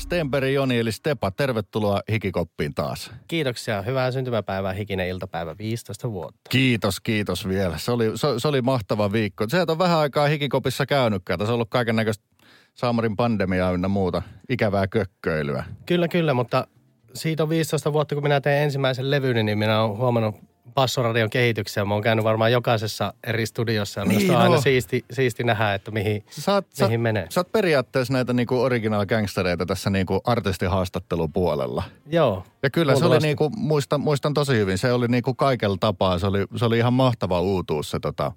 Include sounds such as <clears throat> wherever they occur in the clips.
Stenberg Joni eli Stepa, tervetuloa Hikikoppiin taas. Kiitoksia. Hyvää syntymäpäivää, hikinen iltapäivä, 15 vuotta. Kiitos, kiitos vielä. Se oli, se, se oli mahtava viikko. Se on vähän aikaa Hikikopissa käynytkään. Tässä on ollut kaiken näköistä Saamarin pandemiaa ynnä muuta ikävää kökköilyä. Kyllä, kyllä, mutta siitä on 15 vuotta, kun minä tein ensimmäisen levyn, niin minä olen huomannut Bassoradion kehityksiä. Mä oon käynyt varmaan jokaisessa eri studiossa ja Niin minusta on aina siisti, siisti nähdä, että mihin, Sä oot, mihin sä, menee. sä oot periaatteessa näitä niinku original gangstereita tässä niinku artistihaastattelupuolella. Joo. Ja kyllä se oli niinku, muistan, muistan tosi hyvin, se oli niinku kaikella tapaa, se oli, se oli ihan mahtava uutuus se tota,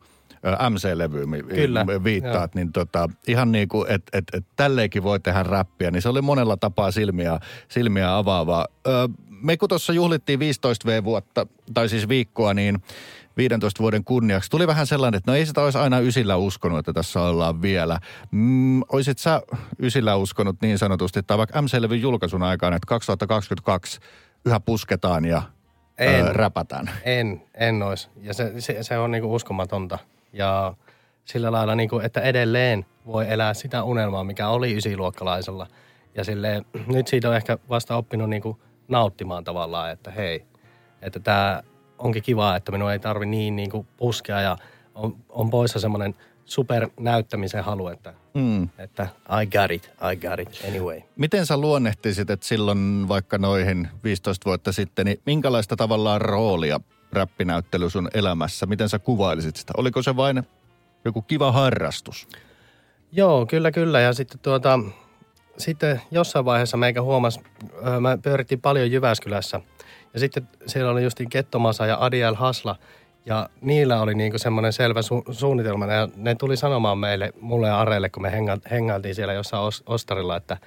MC-levy, Kyllä, viittaat, joo. niin tota, ihan niin kuin, että et, et tälleenkin voi tehdä räppiä, niin se oli monella tapaa silmiä, silmiä avaavaa. Ö, me kun tuossa juhlittiin 15 V vuotta, tai siis viikkoa, niin 15 vuoden kunniaksi. Tuli vähän sellainen, että no ei sitä olisi aina ysillä uskonut, että tässä ollaan vielä. Mm, oisit sä ysillä uskonut niin sanotusti, tai vaikka MC-levyn julkaisun aikaan, että 2022 yhä pusketaan ja En. ö, räpätään. En, en ois. Ja se, se, se on niinku uskomatonta. Ja sillä lailla, niinku, että edelleen voi elää sitä unelmaa, mikä oli ysiluokkalaisella. Ja silleen, nyt siitä on ehkä vasta oppinut niinku nauttimaan tavallaan, että hei, että tämä onkin kiva, että minun ei tarvi niin niinku puskea ja on, on poissa semmoinen supernäyttämisen halu, että, Mm. että I got it, I got it anyway. Miten sä luonnehtisit, että silloin vaikka noihin 15 vuotta sitten, niin minkälaista tavallaan roolia räppinäyttely sun elämässä? Miten sä kuvailisit sitä? Oliko se vain joku kiva harrastus? Joo, kyllä, kyllä. Ja sitten tuota, sitten jossain vaiheessa meikä huomasi, öö, mä pyörittiin paljon Jyväskylässä. Ja sitten siellä oli justiin Kettomasa ja Adiel Hasla. Ja niillä oli niinku semmoinen selvä su- suunnitelma. Ja ne tuli sanomaan meille, mulle ja Arelle, kun me henga- hengailtiin siellä jossain os- ostarilla, että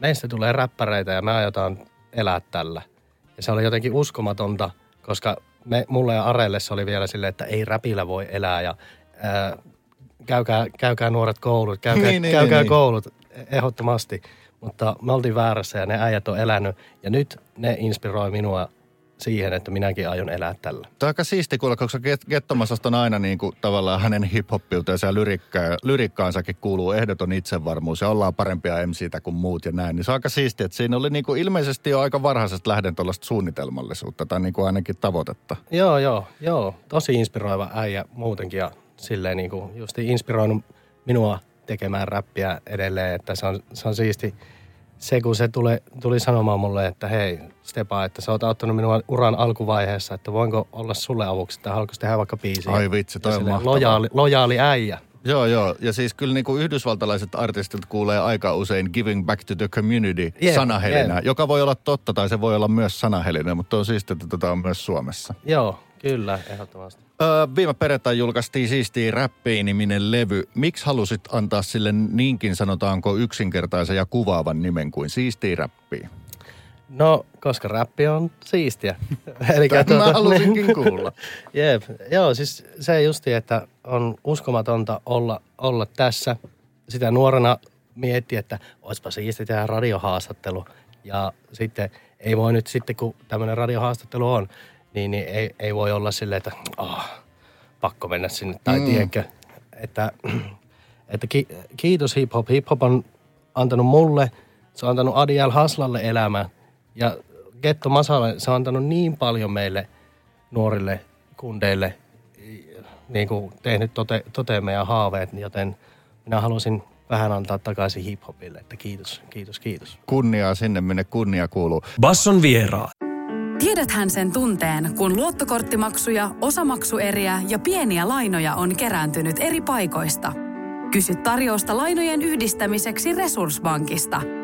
meistä tulee räppäreitä ja me aiotaan elää tällä. Ja se oli jotenkin uskomatonta, koska me, mulle ja Arelle se oli vielä silleen, että ei räpillä voi elää ja ää, käykää, käykää nuoret koulut, käykää, Niin, niin, käykää niin, niin. Ehdottomasti. Mutta me oltiin väärässä ja ne äijät on elänyt ja nyt ne inspiroi minua siihen, että minäkin aion elää tällä. Tämä on aika siisti kuulla, koska Get- Gettomasasta on aina niin kuin tavallaan hänen hip-hoppiutensa ja lyrikka, lyrikkaansakin kuuluu ehdoton itsevarmuus ja ollaan parempia MCitä kuin muut ja näin. Niin se on aika siisti, että siinä oli niin kuin ilmeisesti jo aika varhaisesta lähden tuollaista suunnitelmallisuutta tai niin kuin ainakin tavoitetta. Joo, joo, joo. Tosi inspiroiva äijä muutenkin ja silleen niin kuin just inspiroinut minua tekemään räppiä edelleen, että se on, se on siisti. Se, kun se tuli, tuli sanomaan mulle, että hei Stepa, että sä oot auttanut minua uran alkuvaiheessa, että voinko olla sulle avuksi, että haluatko tehdä vaikka biisiä. Ai vitsi, toi on silleen lojaali, lojaali äijä. Joo, joo. Ja siis kyllä niin kuin yhdysvaltalaiset artistit kuulee aika usein giving back to the community Jep, sanahelinä, jep. joka voi olla totta tai se voi olla myös sanahelinä, mutta on siistiä, että tätä on myös Suomessa. Joo, kyllä, ehdottomasti. Öö, viime perjantai julkaistiin Siistiin räppiin-niminen levy. Miksi halusit antaa sille niinkin sanotaanko yksinkertaisen ja kuvaavan nimen kuin Siistiin räppiin? No, koska räppi on siistiä. <laughs> Elikkä Tämän mä halusinkin kuulla. <laughs> Jep, joo, siis se justi, että on uskomatonta olla, olla tässä. Sitä nuorena mietti, että olisipa siisti tehdä radiohaastattelu. Ja sitten ei voi nyt sitten, kun tämmöinen radiohaastattelu on, niin, niin ei, ei voi olla silleen, että oh, pakko mennä sinne. Tai mm. tiedätkö, että, <clears throat> että ki, kiitos hip hop. Hip hop on antanut mulle, se on antanut Adiel Haslalle elämän. Ja Getto Masalle, se on antanut niin paljon meille nuorille kundeille niin kuin tehnyt tote, toteen meidän haaveet, joten minä halusin vähän antaa takaisin hiphopille, että kiitos, kiitos, kiitos. Kunniaa sinne, minne kunnia kuuluu. Basson vieraat. Tiedäthän sen tunteen, kun luottokorttimaksuja, osamaksueriä ja pieniä lainoja on kerääntynyt eri paikoista. Kysy tarjousta lainojen yhdistämiseksi Resurssbankista.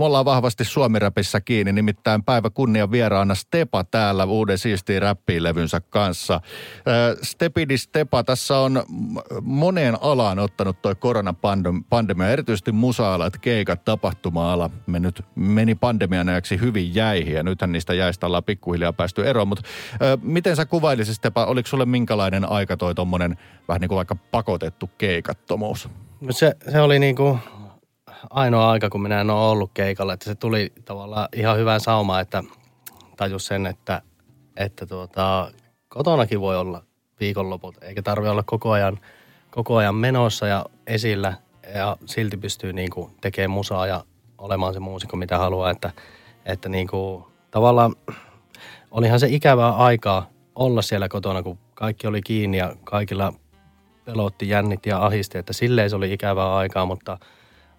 Me ollaan vahvasti Suomiräpissä kiinni, nimittäin päivä kunnia vieraana Stepa täällä uuden siistiin räppilevynsä kanssa. Stepidi Stepa, tässä on moneen alaan ottanut toi koronapandemia, erityisesti musa-alat, keikat, tapahtuma-ala mennyt, meni pandemian ajaksi hyvin jäihin ja nythän niistä jäistä ollaan pikkuhiljaa päästy eroon. Mutta miten sä kuvailisit Stepa, oliko sulle minkälainen aika toi tommonen vähän niin kuin vaikka pakotettu keikattomuus? No se, se oli niin kuin ainoa aika, kun minä en ole ollut keikalla. Että se tuli tavallaan ihan hyvään saumaan, että tajus sen, että, että tuota, kotonakin voi olla viikonloput, eikä tarvitse olla koko ajan, koko ajan menossa ja esillä ja silti pystyy niin kuin tekemään musaa ja olemaan se muusikko, mitä haluaa. Että, että niin kuin, tavallaan olihan se ikävää aikaa olla siellä kotona, kun kaikki oli kiinni ja kaikilla pelotti, jännitti ja ahisti, että silleen se oli ikävää aikaa, mutta –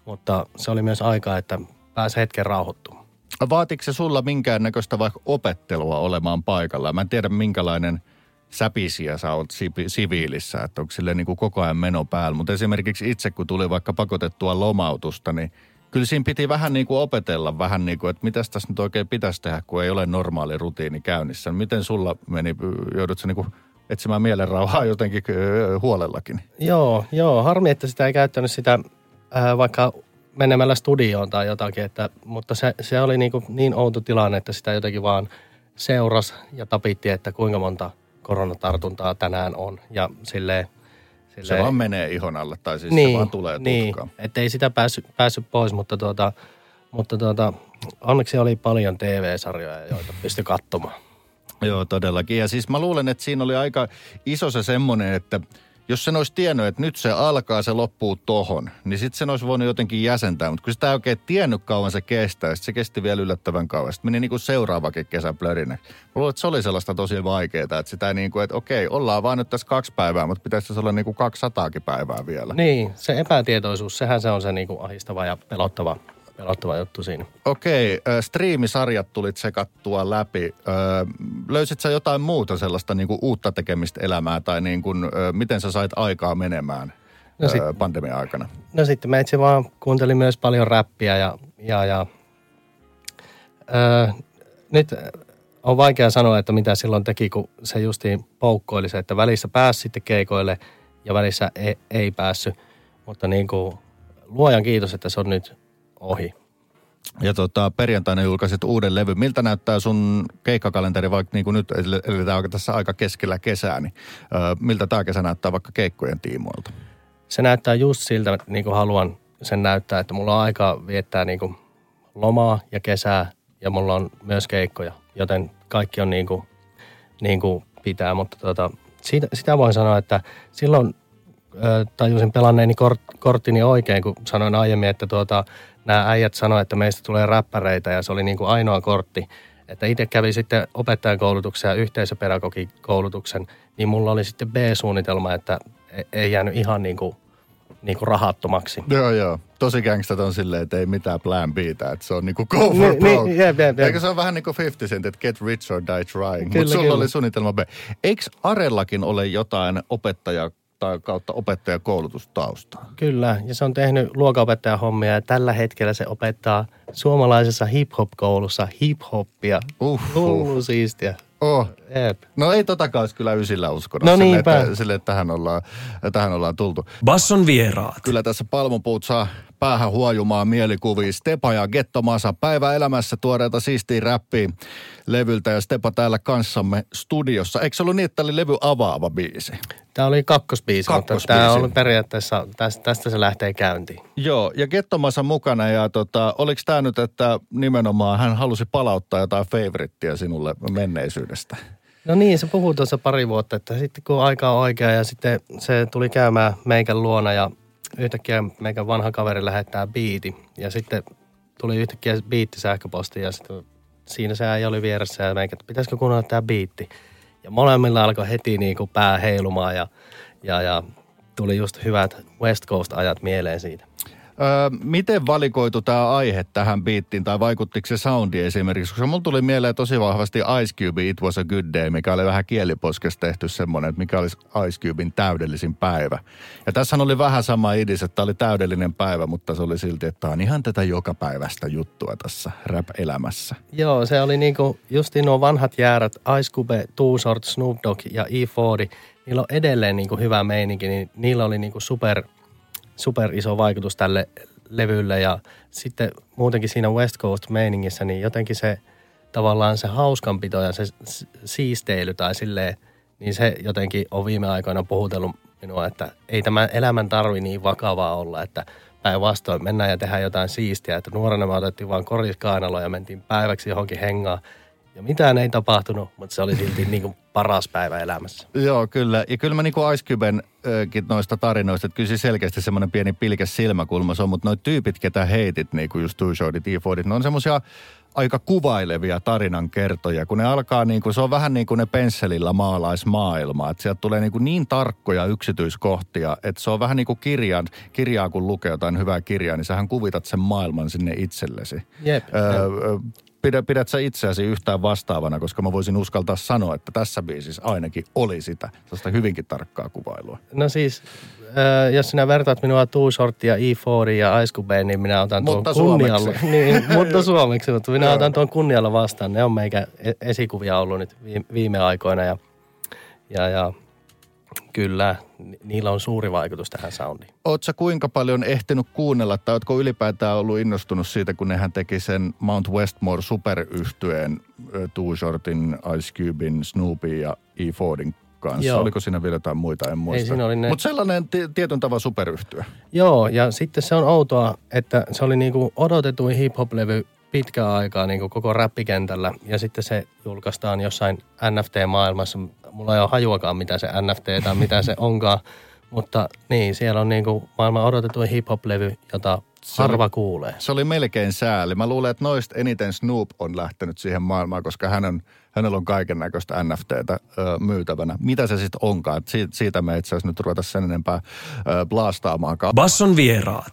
mutta se oli myös aika, että pääsi hetken rauhoittumaan. Vaatiko se sulla minkäännäköistä vaikka opettelua olemaan paikalla? Mä en tiedä minkälainen säpisiä sä oot siviilissä, että onko sille niin kuin koko ajan meno päällä. Mutta esimerkiksi itse kun tuli vaikka pakotettua lomautusta, niin kyllä siinä piti vähän niin kuin opetella vähän niin kuin, että mitä tässä nyt oikein pitäisi tehdä, kun ei ole normaali rutiini käynnissä. Miten sulla meni, joudut sä niin kuin etsimään mielenrauhaa jotenkin huolellakin? Joo, joo. Harmi, että sitä ei käyttänyt sitä äh, vaikka menemällä studioon tai jotakin, että, mutta se, se oli niin, kuin niin outo tilanne, että sitä jotenkin vaan seuras ja tapitti, että kuinka monta koronatartuntaa tänään on. Ja silleen, silleen, se vaan menee ihon alle, tai siis niin, se vaan tulee niin, Että ei sitä päässyt, päässyt pois, mutta, tuota, mutta tuota, onneksi oli paljon TV-sarjoja, joita pystyi katsomaan. Joo, todellakin. Ja siis mä luulen, että siinä oli aika iso se semmoinen, että – jos sen olisi tiennyt, että nyt se alkaa, se loppuu tohon, niin sitten sen olisi voinut jotenkin jäsentää. Mutta kun sitä ei oikein tiennyt kauan se kestää, se kesti vielä yllättävän kauan. Sitten meni niin kuin seuraavakin kesä plörine. Mä luulen, että se oli sellaista tosi vaikeaa, että sitä niin kuin, että okei, ollaan vaan nyt tässä kaksi päivää, mutta pitäisi se olla niin kuin 200 päivää vielä. Niin, se epätietoisuus, sehän se on se niin kuin ahistava ja pelottava pelottava juttu siinä. Okei, äh, striimisarjat tulit sekattua läpi. Äh, löysit sä jotain muuta sellaista niin kuin uutta tekemistä elämää tai niin kuin, äh, miten sä sait aikaa menemään no sit, pandemian aikana? No sitten mä itse vaan kuuntelin myös paljon räppiä ja, ja, ja äh, nyt on vaikea sanoa, että mitä silloin teki, kun se justiin poukkoili se, että välissä pääsi sitten keikoille ja välissä ei, ei päässyt. Mutta niin kuin, luojan kiitos, että se on nyt ohi. Ja tota, perjantaina julkaisit uuden levy. Miltä näyttää sun keikkakalenteri, vaikka niin kuin nyt eletään tässä aika keskellä kesää, niin ö, miltä tämä kesä näyttää vaikka keikkojen tiimoilta? Se näyttää just siltä, niin kuin haluan sen näyttää, että mulla on aika viettää niin kuin lomaa ja kesää ja mulla on myös keikkoja, joten kaikki on niin kuin, niin kuin pitää, mutta tota, siitä, sitä voin sanoa, että silloin tajusin pelanneeni kort, korttini oikein, kun sanoin aiemmin, että tuota, nämä äijät sanoivat, että meistä tulee räppäreitä ja se oli niin kuin ainoa kortti. Että itse kävi sitten opettajan koulutuksen ja yhteisöpedagogikoulutuksen, niin mulla oli sitten B-suunnitelma, että e- ei jäänyt ihan niin kuin, niin kuin rahattomaksi. Joo, joo. Tosi gangstat on silleen, että ei mitään plan Btä, että se on niin kuin go for niin, broke. Niin, jep, jep, Eikö se on vähän niin kuin 50 cent, että get rich or die trying. Mutta sulla kyllä. oli suunnitelma B. Eikö Arellakin ole jotain opettaja tai kautta opettajakoulutustaustaa. Kyllä, ja se on tehnyt luokanopettajan hommia ja tällä hetkellä se opettaa suomalaisessa hip-hop-koulussa hip-hoppia. Hullu siistiä. Oh. Eep. No ei totakaan olisi kyllä ysillä uskonut. No sille, että, sille, että tähän ollaan, tähän ollaan tultu. Basson vieraat. Kyllä tässä palmupuut saa päähän huojumaan mielikuvia. Stepa ja Gettomasa päivä elämässä tuoreelta siistiin räppiin levyltä ja Stepa täällä kanssamme studiossa. Eikö se ollut niin, että tämä oli levy avaava biisi? Tämä oli kakkosbiisi, kakkosbiisi. mutta tämä on periaatteessa, tästä, tästä se lähtee käyntiin. Joo, ja Gettomasa mukana ja tota, oliko tämä nyt, että nimenomaan hän halusi palauttaa jotain favorittia sinulle menneisyydestä? No niin, se puhuu tuossa pari vuotta, että sitten kun aika on oikea ja sitten se tuli käymään meikän luona ja yhtäkkiä meikän vanha kaveri lähettää biiti. Ja sitten tuli yhtäkkiä biitti sähköposti ja sitten siinä se äijä oli vieressä ja meikä, että pitäisikö kuunnella tämä biitti. Ja molemmilla alkoi heti niin kuin pää heilumaan ja, ja, ja tuli just hyvät West Coast-ajat mieleen siitä. Miten valikoitu tämä aihe tähän biittiin, tai vaikuttiko se soundi esimerkiksi? Koska mulla tuli mieleen tosi vahvasti Ice Cube, It Was a Good Day, mikä oli vähän kieliposkesta tehty semmoinen, että mikä olisi Ice Cubein täydellisin päivä. Ja tässä oli vähän sama idis, että tämä oli täydellinen päivä, mutta se oli silti, että tämä on ihan tätä joka päivästä juttua tässä rap-elämässä. Joo, se oli niinku justi nuo vanhat jäärät, Ice Cube, Two Short, Snoop Dogg ja E40, niillä on edelleen niinku hyvä meininki, niin niillä oli niinku super – super iso vaikutus tälle levylle ja sitten muutenkin siinä West Coast meiningissä, niin jotenkin se tavallaan se hauskanpito ja se siisteily tai silleen, niin se jotenkin on viime aikoina puhutellut minua, että ei tämä elämän tarvi niin vakavaa olla, että päinvastoin mennään ja tehdään jotain siistiä. Että nuorena me otettiin vaan koriskainalo ja mentiin päiväksi johonkin hengaan ja mitään ei tapahtunut, mutta se oli silti niin kuin paras päivä elämässä. Joo, kyllä. Ja kyllä mä niin kuin Ice Cubenkin noista tarinoista, että kyllä se selkeästi semmoinen pieni pilkäs silmäkulma on, mutta noi tyypit, ketä heitit, niin kuin just Two Shortit, E40, ne on semmoisia aika kuvailevia tarinan kertoja, kun ne alkaa niin kuin, se on vähän niin kuin ne pensselillä maalaismaailma, että sieltä tulee niin, kuin niin tarkkoja yksityiskohtia, että se on vähän niin kuin kirjan, kirjaa kun lukee jotain hyvää kirjaa, niin sähän kuvitat sen maailman sinne itsellesi. Jep, öö, pidät, pidät sä itseäsi yhtään vastaavana, koska mä voisin uskaltaa sanoa, että tässä biisissä ainakin oli sitä, sellaista hyvinkin tarkkaa kuvailua. No siis, äh, jos sinä vertaat minua Two Shortia, E4 ja Ice Cubeen, niin minä otan tuon mutta kunnialla. Suomeksi. <laughs> niin, mutta suomeksi, mutta minä otan tuon kunnialla vastaan. Ne on meikä e- esikuvia ollut nyt viime aikoina ja, ja, ja Kyllä, niillä on suuri vaikutus tähän soundiin. Oletko kuinka paljon ehtinyt kuunnella, tai oletko ylipäätään ollut innostunut siitä, kun nehän teki sen Mount Westmore superyhtyeen Two Shortin, Ice Cubein, Snoopy ja E. Fordin kanssa. Joo. Oliko siinä vielä jotain muita, en muista. Ne... Mutta sellainen t- tietyn tavan superyhtyö. Joo, ja sitten se on outoa, että se oli niinku odotetuin hip-hop-levy pitkää aikaa niin koko räppikentällä ja sitten se julkaistaan jossain NFT-maailmassa. Mulla ei ole hajuakaan, mitä se NFT tai mitä se onkaan, mutta niin, siellä on niin kuin maailman odotetuin hip-hop-levy, jota se harva oli, kuulee. Se oli melkein sääli. Mä luulen, että noista eniten Snoop on lähtenyt siihen maailmaan, koska hän on, hänellä on kaiken näköistä NFTtä ö, myytävänä. Mitä se sitten onkaan? Siitä, siitä me itse asiassa nyt ruveta sen enempää ö, blastaamaan. Basson vieraat.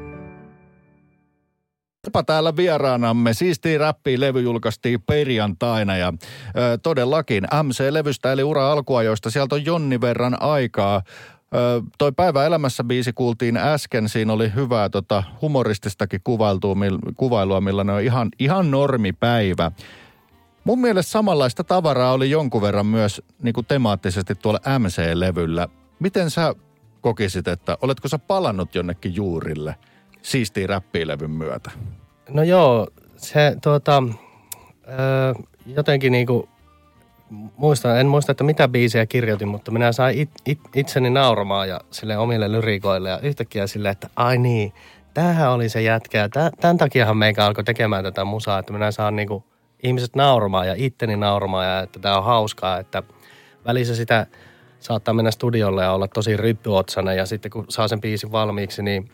Jopa täällä vieraanamme. Siisti räppi levy julkaistiin perjantaina ja ö, todellakin MC-levystä eli ura alkuajoista. Sieltä on jonni verran aikaa. Ö, toi Päivä elämässä biisi kuultiin äsken. Siinä oli hyvää tota, humorististakin kuvailtua, mil, kuvailua, millainen on ihan, ihan normipäivä. Mun mielestä samanlaista tavaraa oli jonkun verran myös niin kuin temaattisesti tuolla MC-levyllä. Miten sä kokisit, että oletko sä palannut jonnekin juurille – siistiin räppiilevyn myötä? No joo, se tuota, öö, jotenkin niinku, muistan, en muista, että mitä biisejä kirjoitin, mutta minä sain it, it, itseni nauramaan ja sille omille lyrikoille ja yhtäkkiä sille, että ai niin, tämähän oli se jätkä ja tämän takiahan meikä alkoi tekemään tätä musaa, että minä saan niinku ihmiset nauramaan ja itteni nauramaan ja että tämä on hauskaa, että välissä sitä saattaa mennä studiolle ja olla tosi ryppyotsana ja sitten kun saa sen biisin valmiiksi, niin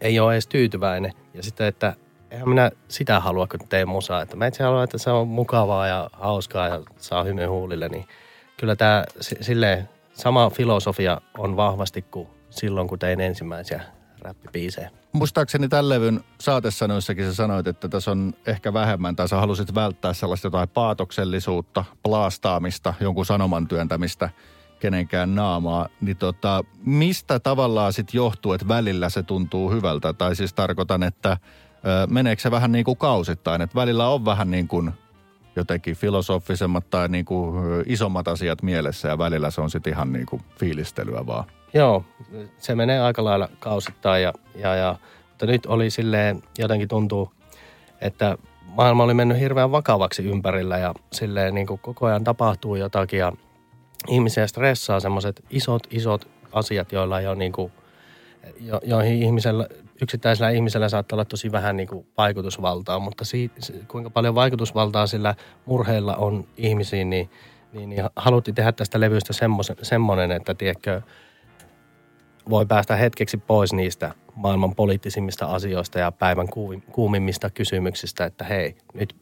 ei ole edes tyytyväinen. Ja sitten, että eihän minä sitä halua, kun teen musaa. Että mä itse haluan, että se on mukavaa ja hauskaa ja saa hymyn huulille. Niin kyllä tämä sille sama filosofia on vahvasti kuin silloin, kun tein ensimmäisiä räppibiisejä. Muistaakseni tämän levyn saatesanoissakin sä sanoit, että tässä on ehkä vähemmän, tai sä halusit välttää sellaista jotain paatoksellisuutta, plaastaamista, jonkun sanoman työntämistä – kenenkään naamaa, niin tota, mistä tavallaan sitten johtuu, että välillä se tuntuu hyvältä? Tai siis tarkoitan, että meneekö se vähän niin kuin kausittain, että välillä on vähän niin kuin jotenkin filosofisemmat tai niin kuin isommat asiat mielessä ja välillä se on sitten ihan niin kuin fiilistelyä vaan. Joo, se menee aika lailla kausittain ja, ja, ja mutta nyt oli silleen, jotenkin tuntuu, että maailma oli mennyt hirveän vakavaksi ympärillä ja silleen niin kuin koko ajan tapahtuu jotakin ja ihmisiä stressaa semmoiset isot, isot asiat, joilla ei ole niin kuin, jo, joihin ihmisellä, yksittäisellä ihmisellä saattaa olla tosi vähän niin kuin vaikutusvaltaa, mutta siitä, kuinka paljon vaikutusvaltaa sillä murheilla on ihmisiin, niin, niin, niin haluttiin tehdä tästä levystä semmoinen, että tiedätkö, voi päästä hetkeksi pois niistä maailman poliittisimmista asioista ja päivän kuumimmista kysymyksistä, että hei, nyt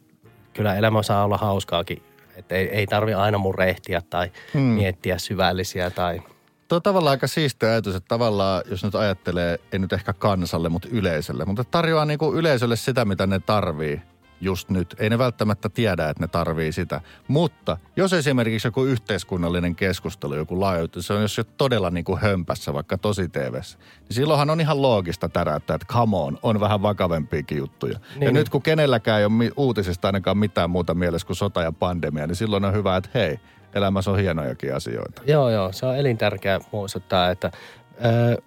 kyllä elämä saa olla hauskaakin. Että ei, ei tarvi aina murehtia tai hmm. miettiä syvällisiä tai... Tuo on tavallaan aika siistiä ajatus, että tavallaan, jos nyt ajattelee, ei nyt ehkä kansalle, mutta yleisölle, mutta tarjoaa niin kuin yleisölle sitä, mitä ne tarvii just nyt. Ei ne välttämättä tiedä, että ne tarvii sitä. Mutta jos esimerkiksi joku yhteiskunnallinen keskustelu, joku laajuutu, se on jos jo todella niin kuin hömpässä, vaikka tosi tv niin silloinhan on ihan loogista täräyttää, että come on, on vähän vakavempiakin juttuja. Niin. Ja nyt kun kenelläkään ei ole uutisista ainakaan mitään muuta mielessä kuin sota ja pandemia, niin silloin on hyvä, että hei, elämässä on hienojakin asioita. Joo, joo, se on elintärkeää muistuttaa, että äh,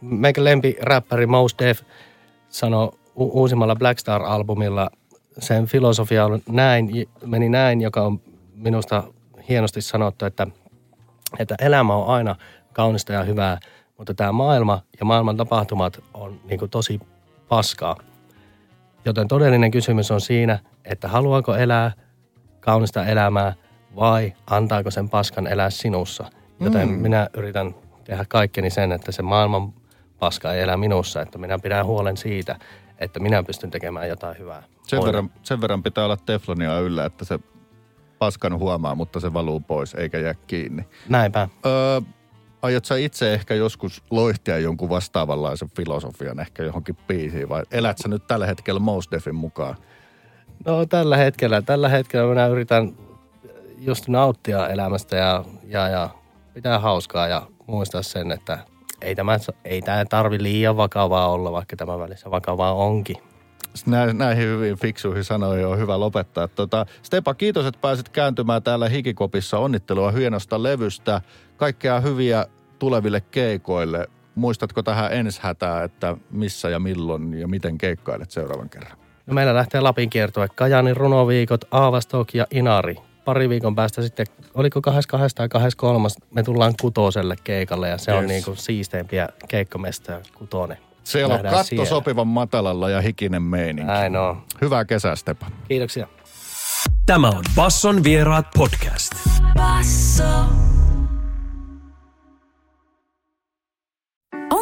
meikä lempiräppäri Mos Def sanoi u- uusimmalla Blackstar-albumilla – sen filosofia on näin, meni näin, joka on minusta hienosti sanottu, että, että elämä on aina kaunista ja hyvää, mutta tämä maailma ja maailman tapahtumat on niin kuin tosi paskaa. Joten todellinen kysymys on siinä, että haluaako elää kaunista elämää vai antaako sen paskan elää sinussa. Joten mm. minä yritän tehdä kaikkeni sen, että se maailman paska ei elä minussa, että minä pidän huolen siitä, että minä pystyn tekemään jotain hyvää. Sen verran, sen verran pitää olla teflonia yllä, että se paskan huomaa, mutta se valuu pois eikä jää kiinni. Näinpä. Öö, aiot sä itse ehkä joskus loihtia jonkun vastaavanlaisen filosofian ehkä johonkin biisiin vai elät sä nyt tällä hetkellä Mos Defin mukaan? No tällä hetkellä, tällä hetkellä minä yritän just nauttia elämästä ja, ja, ja pitää hauskaa ja muistaa sen, että ei tämä, ei tämä tarvi liian vakavaa olla, vaikka tämä välissä vakavaa onkin. näihin hyvin fiksuihin sanoihin on hyvä lopettaa. Tota, Stepa, kiitos, että pääsit kääntymään täällä Hikikopissa. Onnittelua hienosta levystä. Kaikkea hyviä tuleville keikoille. Muistatko tähän ensi hätää, että missä ja milloin ja miten keikkailet seuraavan kerran? No meillä lähtee Lapin kiertue. Kajanin runoviikot, Aavastok ja Inari pari viikon päästä sitten, oliko 22 tai 23, me tullaan kutoselle keikalle ja se yes. on niin kuin siisteimpiä keikkomestoja kutonen. Siellä on katto siellä. sopivan matalalla ja hikinen meininki. Näin on. Hyvää kesää, Stepa. Kiitoksia. Tämä on Basson vieraat podcast. Basso.